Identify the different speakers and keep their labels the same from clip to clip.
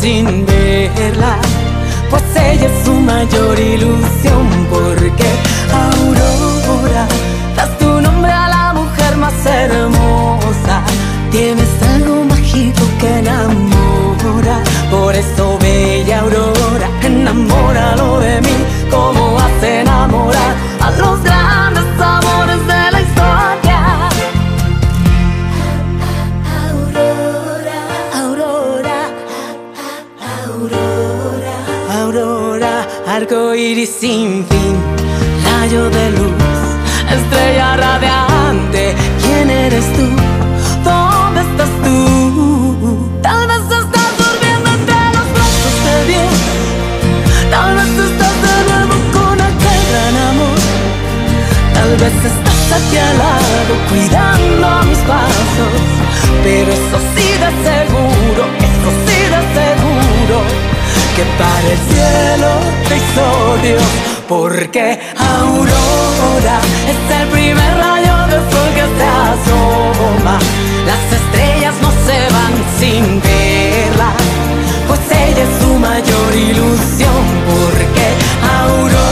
Speaker 1: sin verla, pues ella es su mayor ilusión. Porque aurora arco iris sin fin, rayo de luz, estrella radiante. ¿Quién eres tú? ¿Dónde estás tú? Tal vez estás durmiendo entre los brazos de Dios. Tal vez estás de nuevo con aquel gran amor. Tal vez estás aquí al lado cuidando mis pasos. Pero eso sí de seguro, eso sí de seguro. Que para el cielo te hizo. Porque Aurora es el primer rayo de sol que se asoma. Las estrellas no se van sin verla, pues ella es su mayor ilusión. Porque Aurora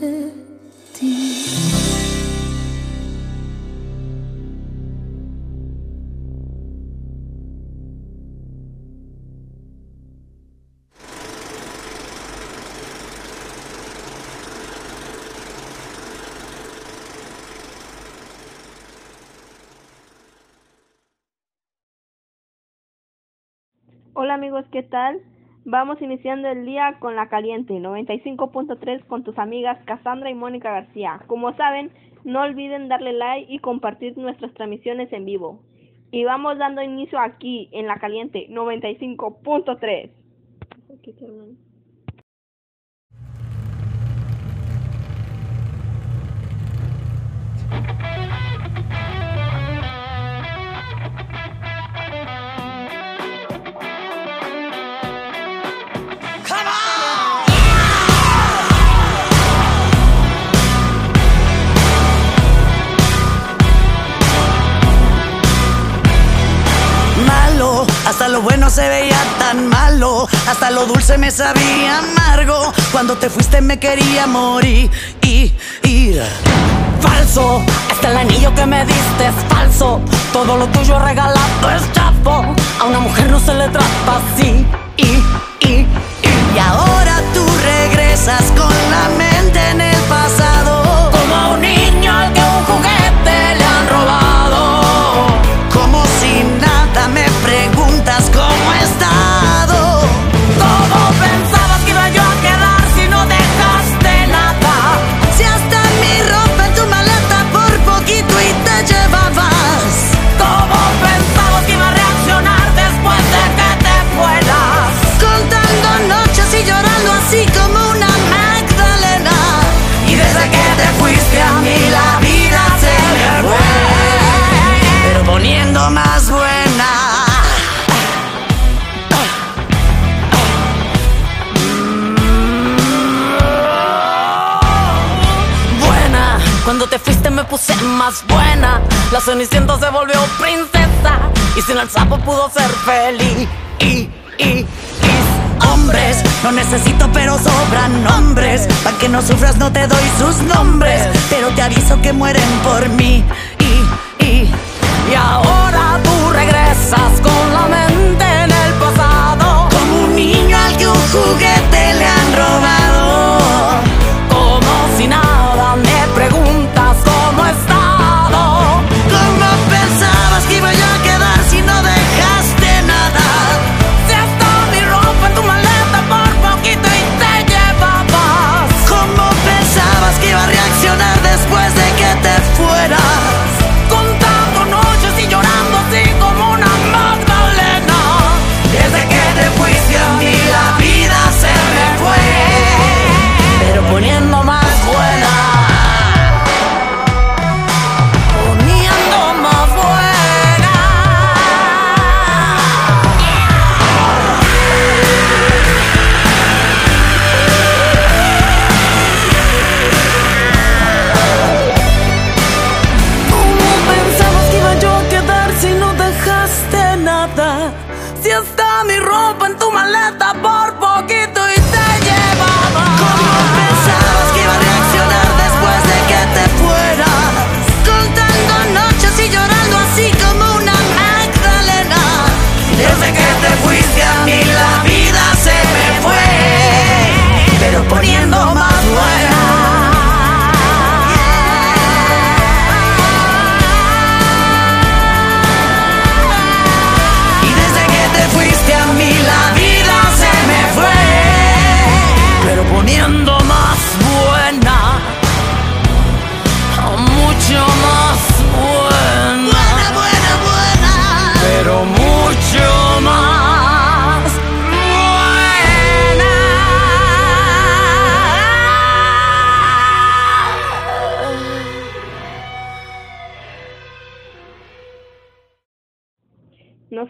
Speaker 2: Hola amigos, ¿qué tal? Vamos iniciando el día con la caliente 95.3 con tus amigas Cassandra y Mónica García. Como saben, no olviden darle like y compartir nuestras transmisiones en vivo. Y vamos dando inicio aquí en la caliente 95.3.
Speaker 3: lo bueno se veía tan malo, hasta lo dulce me sabía amargo. Cuando te fuiste me quería morir, y, ir. Falso, hasta el anillo que me diste es falso. Todo lo tuyo regalado es chapo. A una mujer no se le trata así, y, y, y. Y ahora puse más buena. La cenicienta se volvió princesa y sin el sapo pudo ser feliz. Y, y, hombres, no necesito pero sobran nombres. Pa' que no sufras no te doy sus nombres, pero te aviso que mueren por mí. Y, y, y ahora tú regresas con la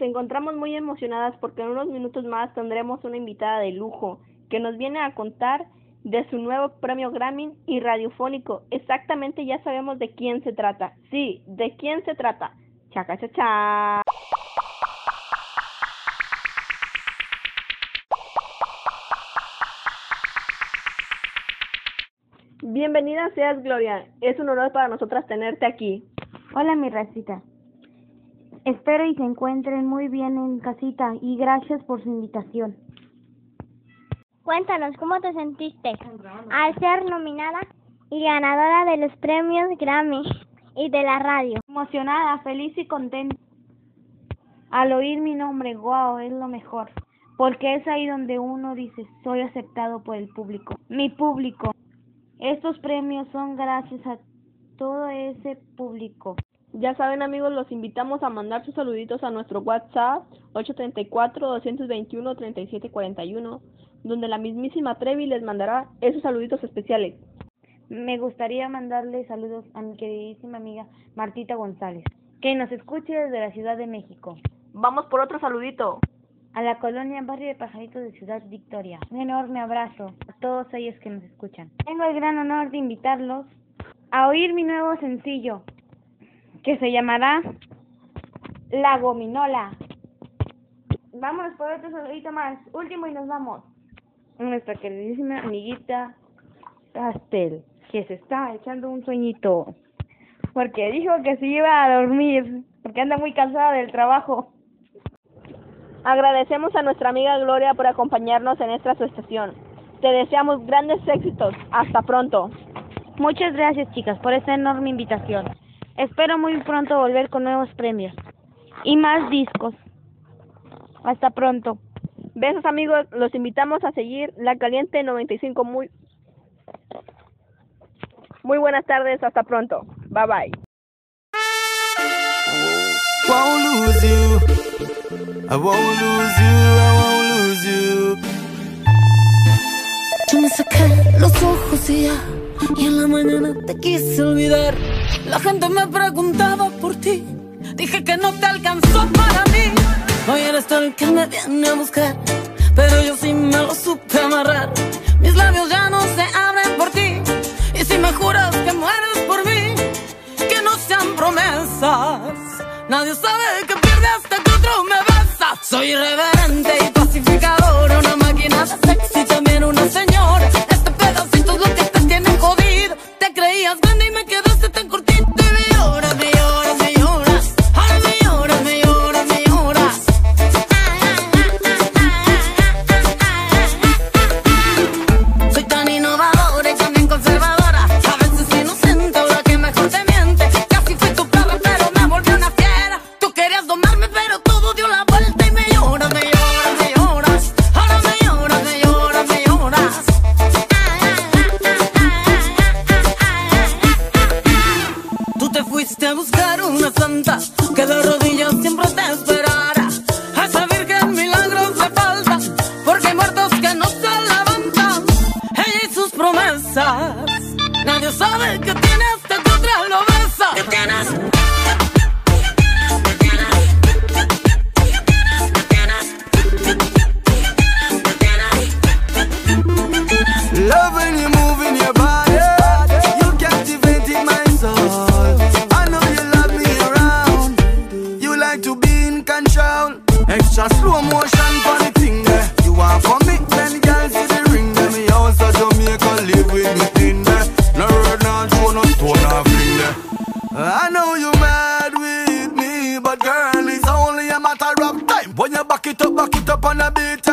Speaker 2: Nos encontramos muy emocionadas porque en unos minutos más tendremos una invitada de lujo que nos viene a contar de su nuevo premio Grammy y radiofónico. Exactamente ya sabemos de quién se trata. Sí, de quién se trata. Chaca cha cha. Bienvenida seas Gloria. Es un honor para nosotras tenerte aquí.
Speaker 4: Hola, mi racita. Espero y se encuentren muy bien en casita y gracias por su invitación.
Speaker 5: Cuéntanos, ¿cómo te sentiste al ser nominada y ganadora de los premios Grammy y de la radio?
Speaker 4: Emocionada, feliz y contenta. Al oír mi nombre, wow, es lo mejor. Porque es ahí donde uno dice, soy aceptado por el público. Mi público. Estos premios son gracias a todo ese público.
Speaker 2: Ya saben amigos, los invitamos a mandar sus saluditos a nuestro WhatsApp 834-221-3741, donde la mismísima Trevi les mandará esos saluditos especiales.
Speaker 4: Me gustaría mandarle saludos a mi queridísima amiga Martita González, que nos escuche desde la Ciudad de México.
Speaker 2: Vamos por otro saludito.
Speaker 4: A la colonia Barrio de Pajaritos de Ciudad Victoria. Un enorme abrazo a todos ellos que nos escuchan. Tengo el gran honor de invitarlos a oír mi nuevo sencillo, que se llamará La Gominola. Vamos por otro saludito más, último y nos vamos. Nuestra queridísima amiguita Castel, que se está echando un sueñito. Porque dijo que se iba a dormir, porque anda muy cansada del trabajo.
Speaker 2: Agradecemos a nuestra amiga Gloria por acompañarnos en esta su estación. Te deseamos grandes éxitos. Hasta pronto.
Speaker 4: Muchas gracias chicas por esta enorme invitación. Espero muy pronto volver con nuevos premios y más discos. Hasta pronto.
Speaker 2: Besos amigos, los invitamos a seguir La Caliente 95 muy Muy buenas tardes, hasta pronto. Bye bye.
Speaker 6: won't lose you. I won't lose you. I won't lose you.
Speaker 3: Yo me saqué los ojos y ya, y en la mañana te quise olvidar. La gente me preguntaba por ti. Dije que no te alcanzó para mí. Hoy eres tú el que me viene a buscar. Pero yo sí me lo supe amarrar. Mis labios ya no se abren por ti. Y si me juras que mueres por mí,
Speaker 1: que no sean promesas. Nadie sabe que pierde hasta que
Speaker 6: otro me besa.
Speaker 1: Soy irreverente y pacificador. Una máquina sexy, también una señora. Este pedacito lo que on a beat.